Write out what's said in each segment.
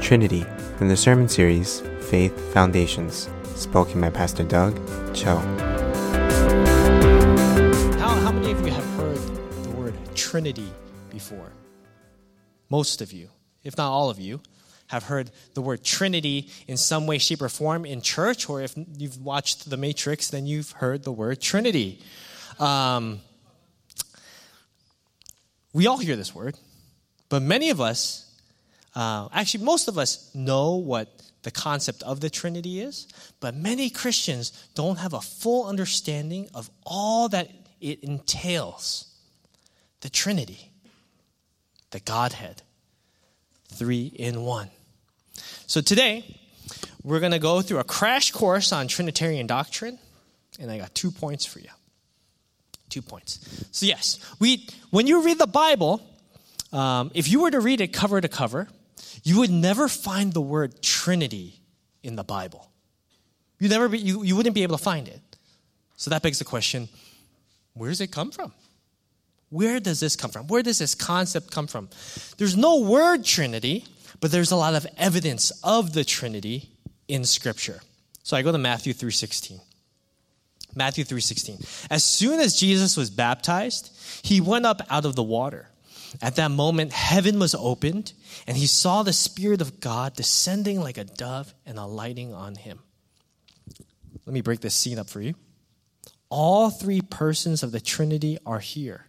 Trinity from the sermon series Faith Foundations, spoken by Pastor Doug Cho. How, how many of you have heard the word Trinity before? Most of you, if not all of you, have heard the word Trinity in some way, shape, or form in church, or if you've watched The Matrix, then you've heard the word Trinity. Um, we all hear this word, but many of us uh, actually, most of us know what the concept of the Trinity is, but many Christians don't have a full understanding of all that it entails. The Trinity, the Godhead, three in one. So today, we're going to go through a crash course on Trinitarian doctrine, and I got two points for you. Two points. So yes, we when you read the Bible, um, if you were to read it cover to cover, you would never find the word Trinity in the Bible. You, never be, you, you wouldn't be able to find it. So that begs the question where does it come from? Where does this come from? Where does this concept come from? There's no word Trinity, but there's a lot of evidence of the Trinity in Scripture. So I go to Matthew 3:16. Matthew 3:16. As soon as Jesus was baptized, he went up out of the water. At that moment, heaven was opened, and he saw the Spirit of God descending like a dove and alighting on him. Let me break this scene up for you. All three persons of the Trinity are here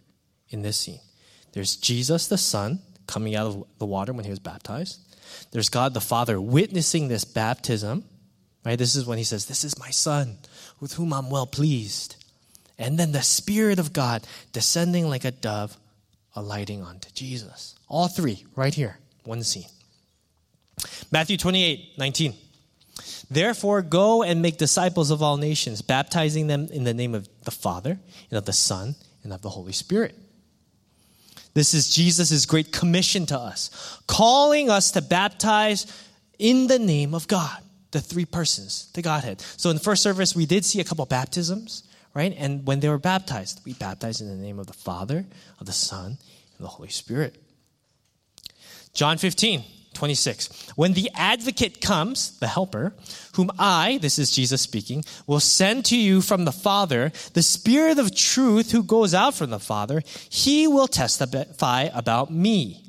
in this scene. There's Jesus the Son coming out of the water when he was baptized. There's God the Father witnessing this baptism. Right? This is when he says, This is my Son, with whom I'm well pleased. And then the Spirit of God descending like a dove alighting onto Jesus. All three, right here, one scene. Matthew 28 19. Therefore, go and make disciples of all nations, baptizing them in the name of the Father, and of the Son, and of the Holy Spirit. This is Jesus' great commission to us, calling us to baptize in the name of God, the three persons, the Godhead. So in the first service, we did see a couple baptisms right? And when they were baptized, we baptized in the name of the Father, of the Son, and the Holy Spirit. John 15, 26. When the advocate comes, the helper, whom I, this is Jesus speaking, will send to you from the Father, the Spirit of truth who goes out from the Father, he will testify about me.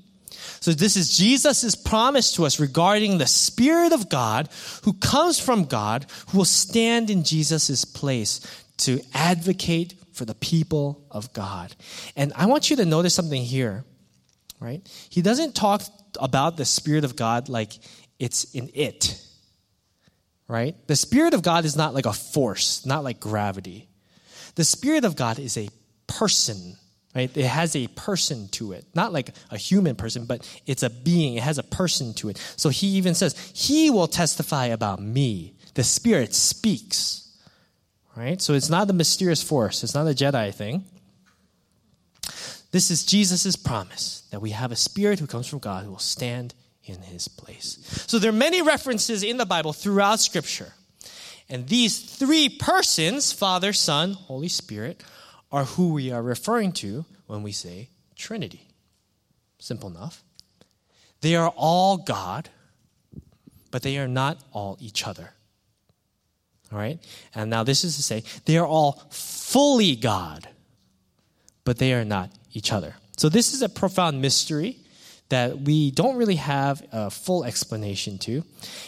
So this is Jesus' promise to us regarding the Spirit of God who comes from God, who will stand in Jesus' place to advocate for the people of God. And I want you to notice something here, right? He doesn't talk about the Spirit of God like it's in it, right? The Spirit of God is not like a force, not like gravity. The Spirit of God is a person, right? It has a person to it, not like a human person, but it's a being. It has a person to it. So he even says, He will testify about me. The Spirit speaks right? So it's not the mysterious force, it's not a Jedi thing. This is Jesus' promise that we have a spirit who comes from God who will stand in his place. So there are many references in the Bible throughout Scripture. And these three persons, Father, Son, Holy Spirit, are who we are referring to when we say Trinity. Simple enough. They are all God, but they are not all each other. All right? And now this is to say, they are all fully God, but they are not each other. So this is a profound mystery that we don't really have a full explanation to.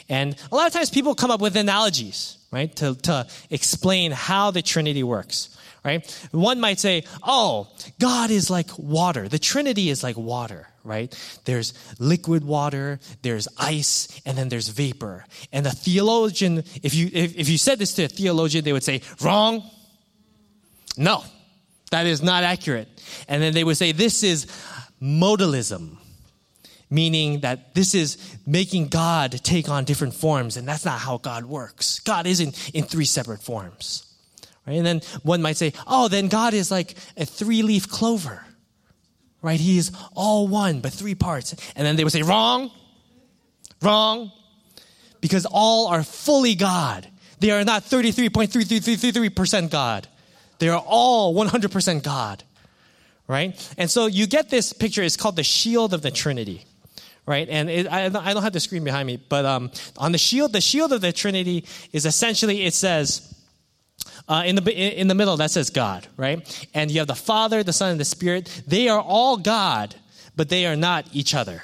And a lot of times people come up with analogies, right, to, to explain how the Trinity works, right? One might say, oh, God is like water. The Trinity is like water right? There's liquid water, there's ice, and then there's vapor. And a theologian, if you, if, if you said this to a theologian, they would say, wrong. No, that is not accurate. And then they would say, this is modalism, meaning that this is making God take on different forms, and that's not how God works. God isn't in three separate forms. Right? And then one might say, oh, then God is like a three leaf clover right? He is all one, but three parts. And then they would say, wrong, wrong, because all are fully God. They are not 33.3333% God. They are all 100% God, right? And so you get this picture. It's called the shield of the Trinity, right? And it, I, I don't have the screen behind me, but um, on the shield, the shield of the Trinity is essentially it says. Uh, in the in the middle, that says God, right? And you have the Father, the Son, and the Spirit. They are all God, but they are not each other,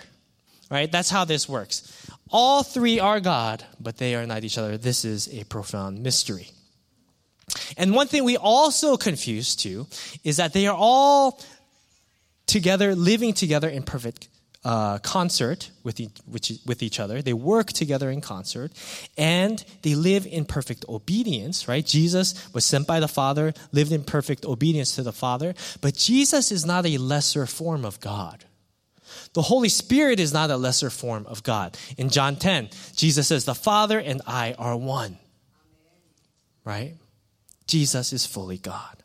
right? That's how this works. All three are God, but they are not each other. This is a profound mystery. And one thing we also confuse too is that they are all together, living together in perfect uh, concert with, e- with each other. They work together in concert and they live in perfect obedience, right? Jesus was sent by the Father, lived in perfect obedience to the Father, but Jesus is not a lesser form of God. The Holy Spirit is not a lesser form of God. In John 10, Jesus says, The Father and I are one. Right? Jesus is fully God.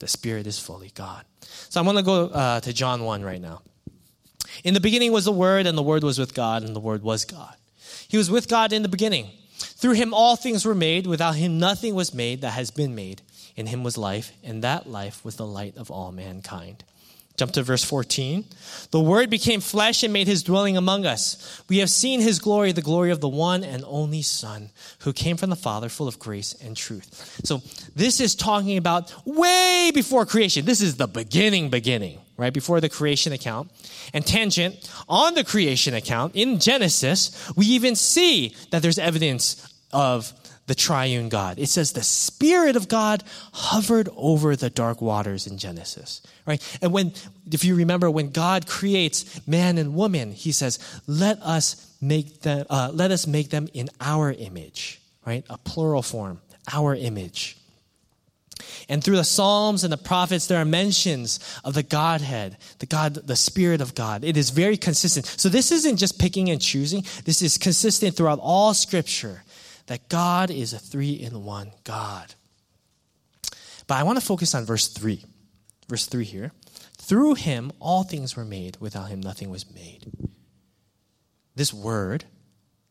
The Spirit is fully God. So I'm going to go uh, to John 1 right now. In the beginning was the Word, and the Word was with God, and the Word was God. He was with God in the beginning. Through him all things were made. Without him nothing was made that has been made. In him was life, and that life was the light of all mankind. Jump to verse 14. The Word became flesh and made his dwelling among us. We have seen his glory, the glory of the one and only Son, who came from the Father, full of grace and truth. So, this is talking about way before creation. This is the beginning, beginning, right? Before the creation account. And tangent on the creation account in Genesis, we even see that there's evidence of the triune God. It says the Spirit of God hovered over the dark waters in Genesis, right? And when, if you remember, when God creates man and woman, he says, let us make them, uh, let us make them in our image, right? A plural form, our image. And through the Psalms and the prophets, there are mentions of the Godhead, the God, the Spirit of God. It is very consistent. So this isn't just picking and choosing. This is consistent throughout all scripture that God is a three in one God. But I want to focus on verse 3. Verse 3 here. Through him, all things were made. Without him, nothing was made. This word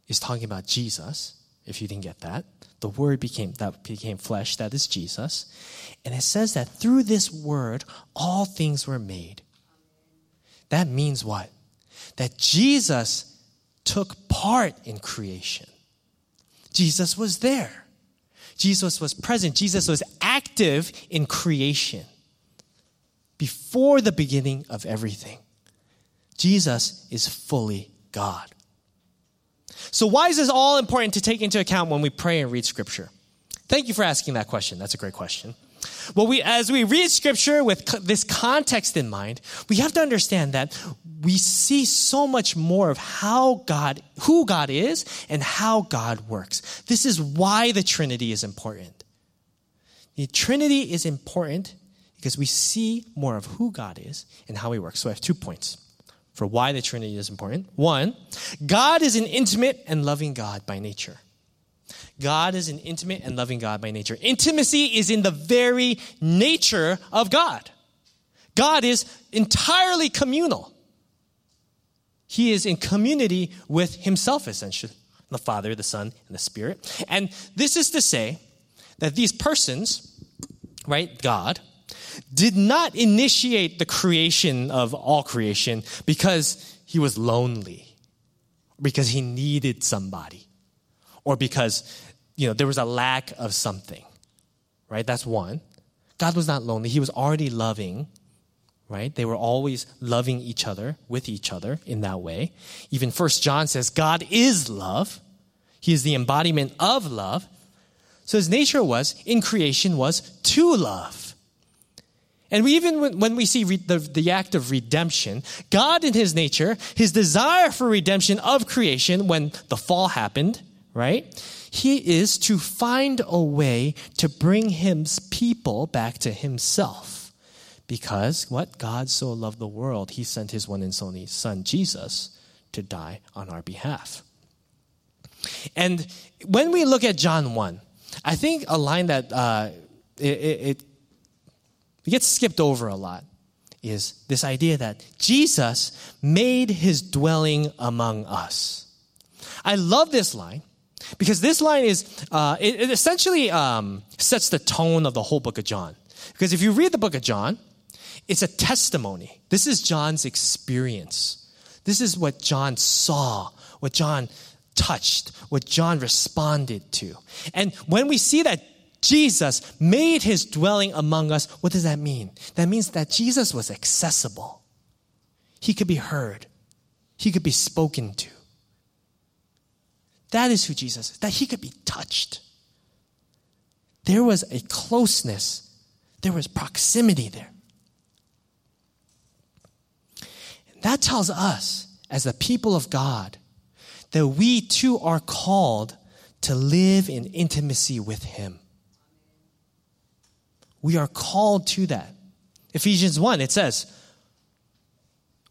is talking about Jesus, if you didn't get that. The word became that became flesh, that is Jesus. And it says that through this word, all things were made. That means what? That Jesus took part in creation. Jesus was there. Jesus was present. Jesus was active in creation before the beginning of everything. Jesus is fully God. So, why is this all important to take into account when we pray and read Scripture? Thank you for asking that question. That's a great question. Well, we, as we read Scripture with this context in mind, we have to understand that we see so much more of how God, who God is and how God works. This is why the Trinity is important. The Trinity is important because we see more of who God is and how he works. So I have two points for why the Trinity is important. One, God is an intimate and loving God by nature. God is an intimate and loving God by nature. Intimacy is in the very nature of God. God is entirely communal. He is in community with himself, essentially the Father, the Son, and the Spirit. And this is to say that these persons, right, God, did not initiate the creation of all creation because he was lonely, because he needed somebody, or because you know there was a lack of something. Right? That's one. God was not lonely. He was already loving right? They were always loving each other with each other in that way. Even First John says God is love. He is the embodiment of love. So his nature was, in creation, was to love. And we even, when we see the, the act of redemption, God in his nature, his desire for redemption of creation when the fall happened, right? He is to find a way to bring his people back to himself. Because what? God so loved the world, he sent his one and only son, Jesus, to die on our behalf. And when we look at John 1, I think a line that uh, it, it, it gets skipped over a lot is this idea that Jesus made his dwelling among us. I love this line because this line is, uh, it, it, essentially um, sets the tone of the whole book of John. Because if you read the book of John, it's a testimony. This is John's experience. This is what John saw, what John touched, what John responded to. And when we see that Jesus made his dwelling among us, what does that mean? That means that Jesus was accessible. He could be heard, he could be spoken to. That is who Jesus is, that he could be touched. There was a closeness, there was proximity there. That tells us, as the people of God, that we too are called to live in intimacy with Him. We are called to that. Ephesians 1, it says,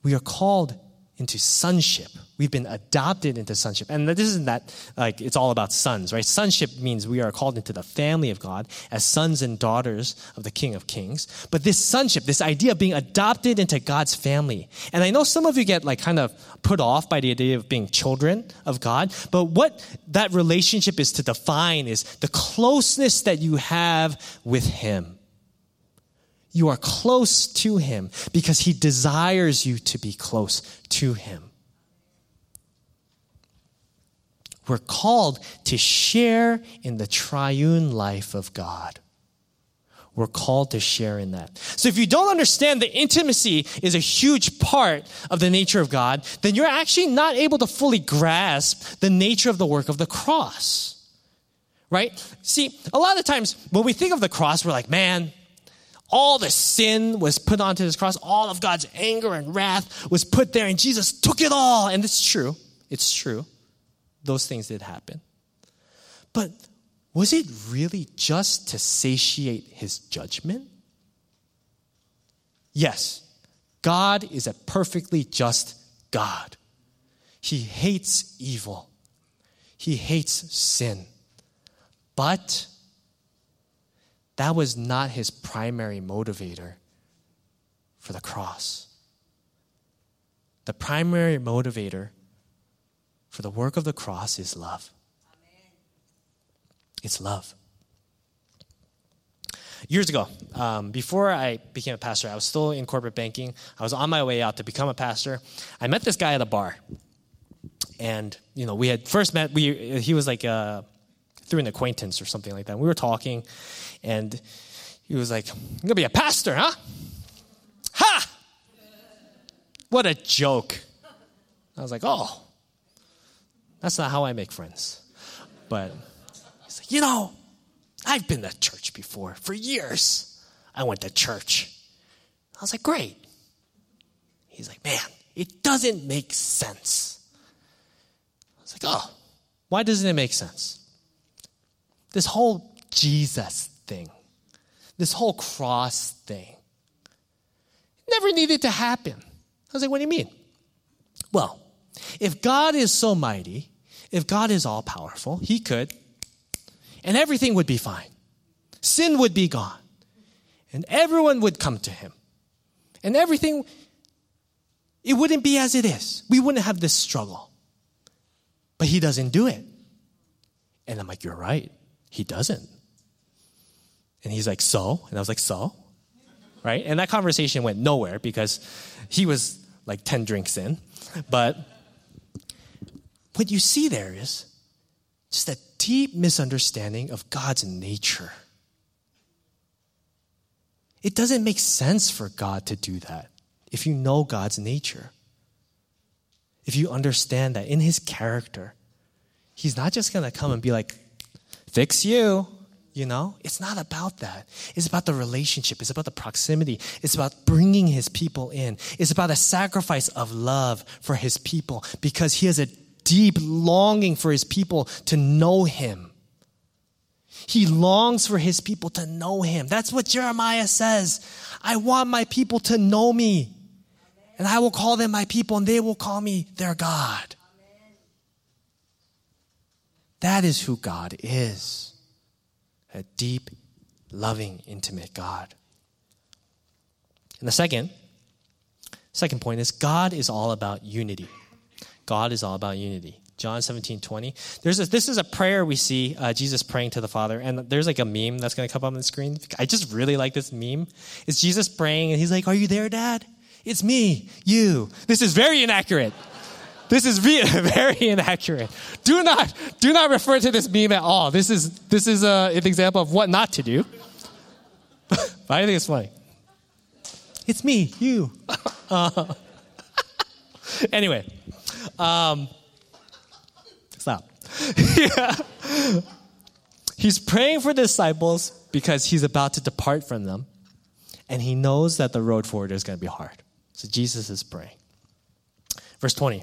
we are called into sonship. We've been adopted into sonship. And this isn't that like it's all about sons, right? Sonship means we are called into the family of God as sons and daughters of the King of Kings. But this sonship, this idea of being adopted into God's family. And I know some of you get like kind of put off by the idea of being children of God, but what that relationship is to define is the closeness that you have with Him. You are close to Him because He desires you to be close to Him. We're called to share in the triune life of God. We're called to share in that. So if you don't understand the intimacy is a huge part of the nature of God, then you're actually not able to fully grasp the nature of the work of the cross. Right? See, a lot of times when we think of the cross, we're like, man, all the sin was put onto this cross. All of God's anger and wrath was put there, and Jesus took it all. And it's true. It's true. Those things did happen. But was it really just to satiate his judgment? Yes. God is a perfectly just God. He hates evil, he hates sin. But that was not his primary motivator for the cross. The primary motivator for the work of the cross is love. Amen. It's love. Years ago, um, before I became a pastor, I was still in corporate banking. I was on my way out to become a pastor. I met this guy at a bar, and you know, we had first met. We he was like uh, through an acquaintance or something like that. We were talking, and he was like, "You're gonna be a pastor, huh?" Ha! What a joke! I was like, "Oh, that's not how I make friends." But he's like, "You know, I've been to church before for years. I went to church." I was like, "Great." He's like, "Man, it doesn't make sense." I was like, "Oh, why doesn't it make sense?" This whole Jesus thing, this whole cross thing, never needed to happen. I was like, what do you mean? Well, if God is so mighty, if God is all powerful, he could, and everything would be fine. Sin would be gone, and everyone would come to him. And everything, it wouldn't be as it is. We wouldn't have this struggle. But he doesn't do it. And I'm like, you're right. He doesn't. And he's like, So? And I was like, So? Right? And that conversation went nowhere because he was like 10 drinks in. But what you see there is just a deep misunderstanding of God's nature. It doesn't make sense for God to do that if you know God's nature. If you understand that in his character, he's not just going to come and be like, fix you. You know, it's not about that. It's about the relationship. It's about the proximity. It's about bringing his people in. It's about a sacrifice of love for his people because he has a deep longing for his people to know him. He longs for his people to know him. That's what Jeremiah says. I want my people to know me, and I will call them my people, and they will call me their God. That is who God is a deep, loving, intimate God. And the second, second point is God is all about unity. God is all about unity. John 17, 20. There's a, this is a prayer we see uh, Jesus praying to the Father, and there's like a meme that's going to come up on the screen. I just really like this meme. It's Jesus praying, and he's like, Are you there, Dad? It's me, you. This is very inaccurate. This is very inaccurate. Do not, do not refer to this meme at all. This is, this is uh, an example of what not to do. I think it's funny. It's me, you. Uh, anyway, um, stop. yeah. He's praying for the disciples because he's about to depart from them, and he knows that the road forward is going to be hard. So Jesus is praying. Verse 20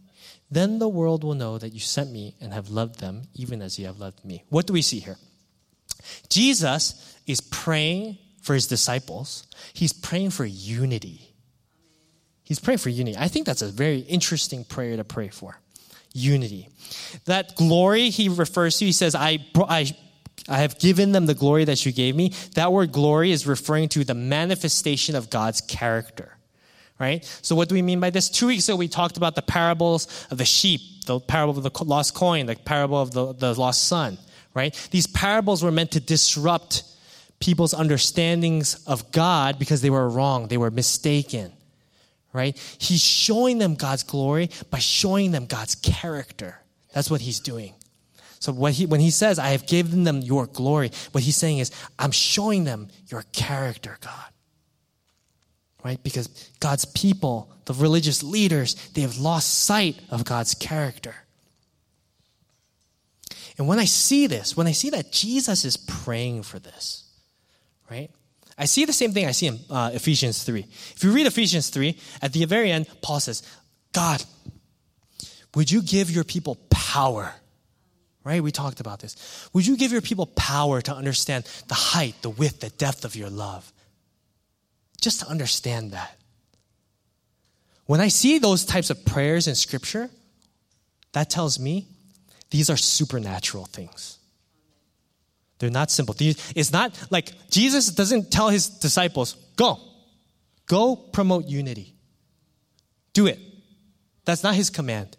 Then the world will know that you sent me and have loved them even as you have loved me. What do we see here? Jesus is praying for his disciples, he's praying for unity. He's praying for unity. I think that's a very interesting prayer to pray for. Unity. That glory he refers to, he says, I, I, I have given them the glory that you gave me. That word glory is referring to the manifestation of God's character right? So what do we mean by this? Two weeks ago, we talked about the parables of the sheep, the parable of the lost coin, the parable of the, the lost son, right? These parables were meant to disrupt people's understandings of God because they were wrong, they were mistaken, right? He's showing them God's glory by showing them God's character. That's what he's doing. So he, when he says, I have given them your glory, what he's saying is, I'm showing them your character, God right? Because God's people, the religious leaders, they have lost sight of God's character. And when I see this, when I see that Jesus is praying for this, right? I see the same thing I see in uh, Ephesians 3. If you read Ephesians 3, at the very end, Paul says, God, would you give your people power? Right? We talked about this. Would you give your people power to understand the height, the width, the depth of your love? Just to understand that. When I see those types of prayers in Scripture, that tells me these are supernatural things. They're not simple. It's not like Jesus doesn't tell his disciples, go, go promote unity. Do it. That's not his command.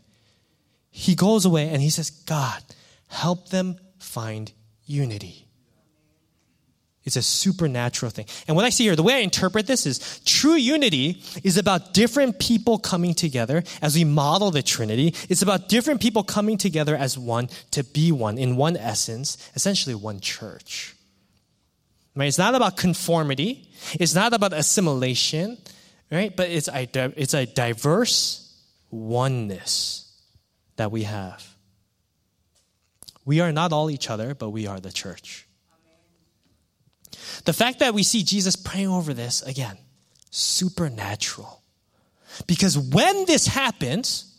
He goes away and he says, God, help them find unity. It's a supernatural thing. And what I see here, the way I interpret this is true unity is about different people coming together as we model the Trinity. It's about different people coming together as one to be one in one essence, essentially one church. Right? It's not about conformity. It's not about assimilation, right? But it's a, it's a diverse oneness that we have. We are not all each other, but we are the church. The fact that we see Jesus praying over this, again, supernatural. Because when this happens,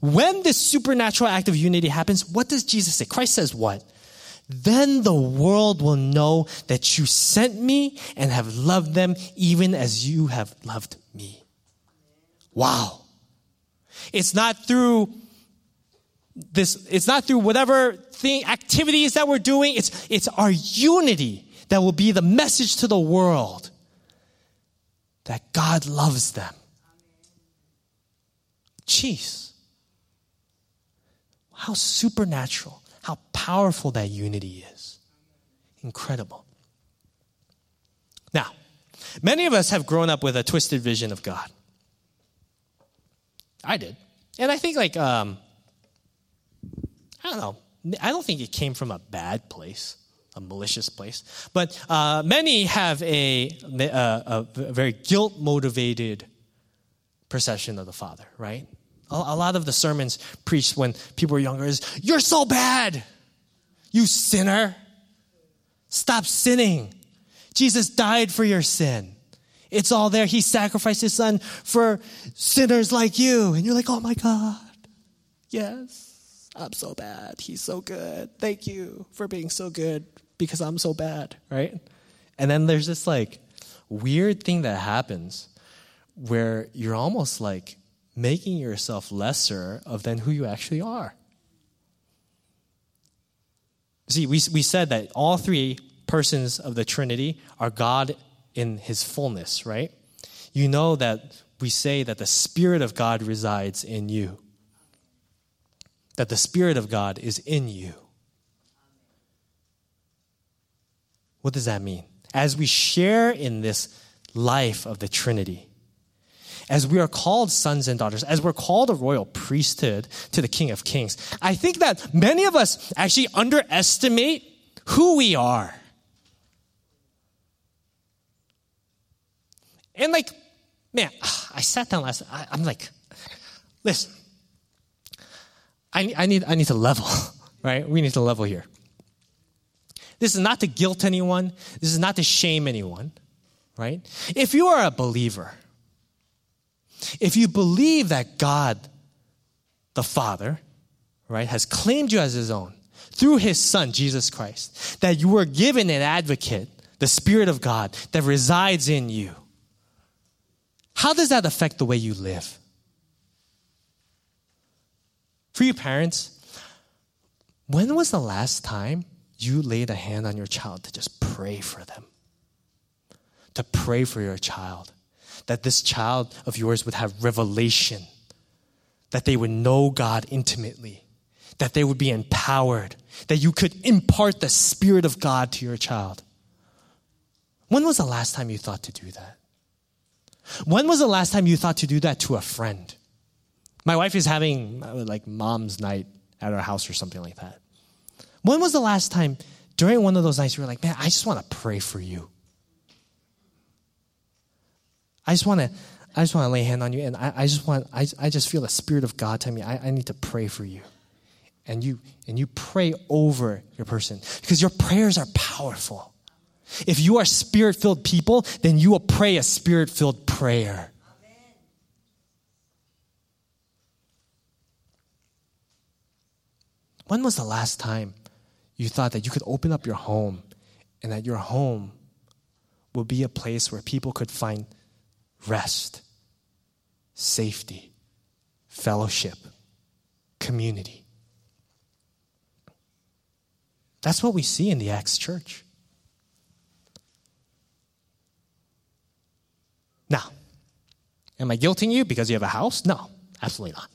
when this supernatural act of unity happens, what does Jesus say? Christ says what? Then the world will know that you sent me and have loved them even as you have loved me. Wow. It's not through this, it's not through whatever thing, activities that we're doing. It's, it's our unity that will be the message to the world that God loves them. Jeez. How supernatural, how powerful that unity is. Incredible. Now, many of us have grown up with a twisted vision of God. I did. And I think, like, um, I don't know, I don't think it came from a bad place a malicious place. But uh, many have a, a, a very guilt motivated procession of the Father, right? A, a lot of the sermons preached when people were younger is, You're so bad, you sinner. Stop sinning. Jesus died for your sin. It's all there. He sacrificed his son for sinners like you. And you're like, oh my God. Yes, I'm so bad. He's so good. Thank you for being so good because I'm so bad, right? And then there's this like weird thing that happens where you're almost like making yourself lesser of than who you actually are. See, we, we said that all three persons of the Trinity are God in his fullness, right? You know that we say that the Spirit of God resides in you, that the Spirit of God is in you. What does that mean? As we share in this life of the Trinity, as we are called sons and daughters, as we're called a royal priesthood to the King of Kings, I think that many of us actually underestimate who we are. And like, man, I sat down last. I, I'm like, listen, I, I need I need to level, right? We need to level here. This is not to guilt anyone. This is not to shame anyone, right? If you are a believer, if you believe that God, the Father, right, has claimed you as his own through his Son, Jesus Christ, that you were given an advocate, the Spirit of God, that resides in you, how does that affect the way you live? For you parents, when was the last time you laid a hand on your child to just pray for them? To pray for your child that this child of yours would have revelation, that they would know God intimately, that they would be empowered, that you could impart the Spirit of God to your child. When was the last time you thought to do that? When was the last time you thought to do that to a friend? My wife is having uh, like mom's night at our house or something like that. When was the last time during one of those nights you were like, man, I just want to pray for you? I just want to, I just want to lay a hand on you, and I, I just want, I, I just feel the Spirit of God tell me I, I need to pray for you, and you and you pray over your person because your prayers are powerful. If you are spirit filled people, then you will pray a spirit filled prayer. When was the last time you thought that you could open up your home and that your home would be a place where people could find rest, safety, fellowship, community. That's what we see in the Acts church. Now, am I guilting you because you have a house? No, absolutely not.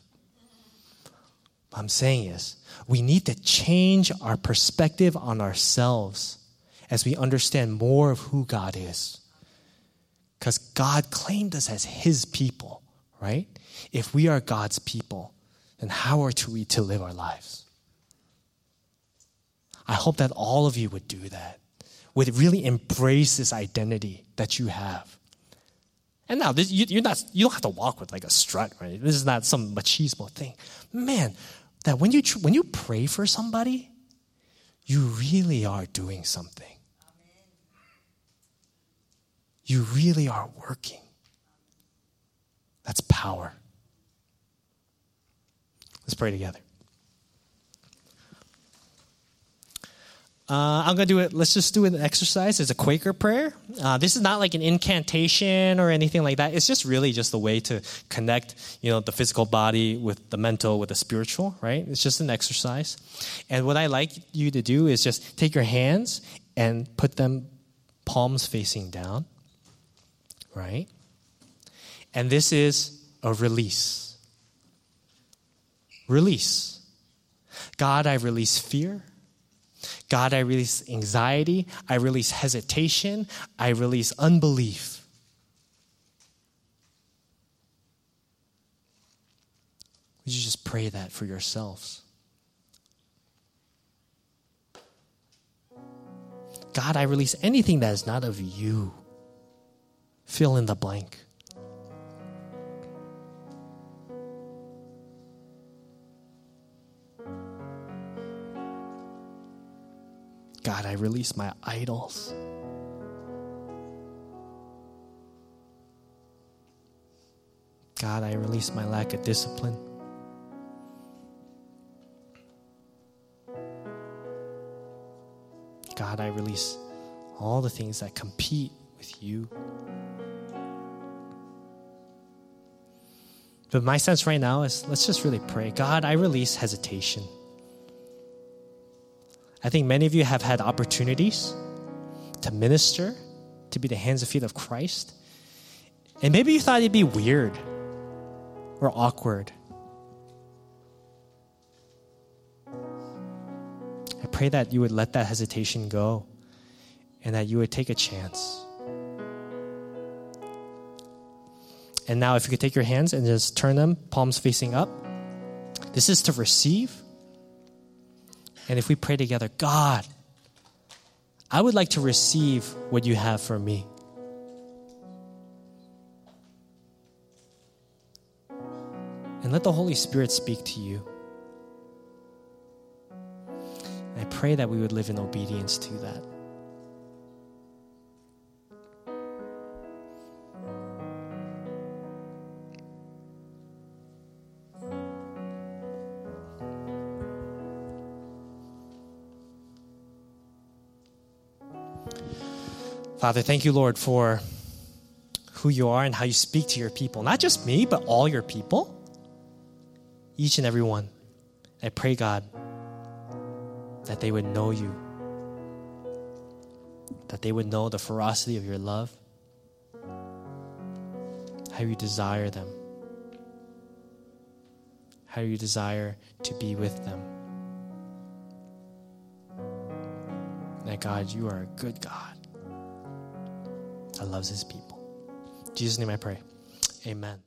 I'm saying is, we need to change our perspective on ourselves as we understand more of who God is. Because God claimed us as His people, right? If we are God's people, then how are we to live our lives? I hope that all of you would do that, would really embrace this identity that you have. And now, this, you, you're not, you don't have to walk with like a strut, right? This is not some machismo thing. Man, that when you, when you pray for somebody, you really are doing something you really are working. That's power. Let's pray together. Uh, I'm going to do it. Let's just do an exercise. It's a Quaker prayer. Uh, this is not like an incantation or anything like that. It's just really just a way to connect, you know, the physical body with the mental, with the spiritual, right? It's just an exercise. And what I like you to do is just take your hands and put them palms facing down right? And this is a release. Release. God, I release fear. God, I release anxiety. I release hesitation. I release unbelief. Would you just pray that for yourselves? God, I release anything that is not of you fill in the blank. God, I release my idols. God, I release my lack of discipline. God, I release all the things that compete with you. But my sense right now is let's just really pray. God, I release hesitation. I think many of you have had opportunities to minister, to be the hands and feet of Christ. And maybe you thought it'd be weird or awkward. I pray that you would let that hesitation go and that you would take a chance. And now, if you could take your hands and just turn them, palms facing up. This is to receive. And if we pray together, God, I would like to receive what you have for me. And let the Holy Spirit speak to you. I pray that we would live in obedience to that. Father, thank you, Lord, for who you are and how you speak to your people. Not just me, but all your people. Each and every one. I pray, God, that they would know you, that they would know the ferocity of your love, how you desire them, how you desire to be with them. That God, you are a good God loves his people. In Jesus' name I pray. Amen.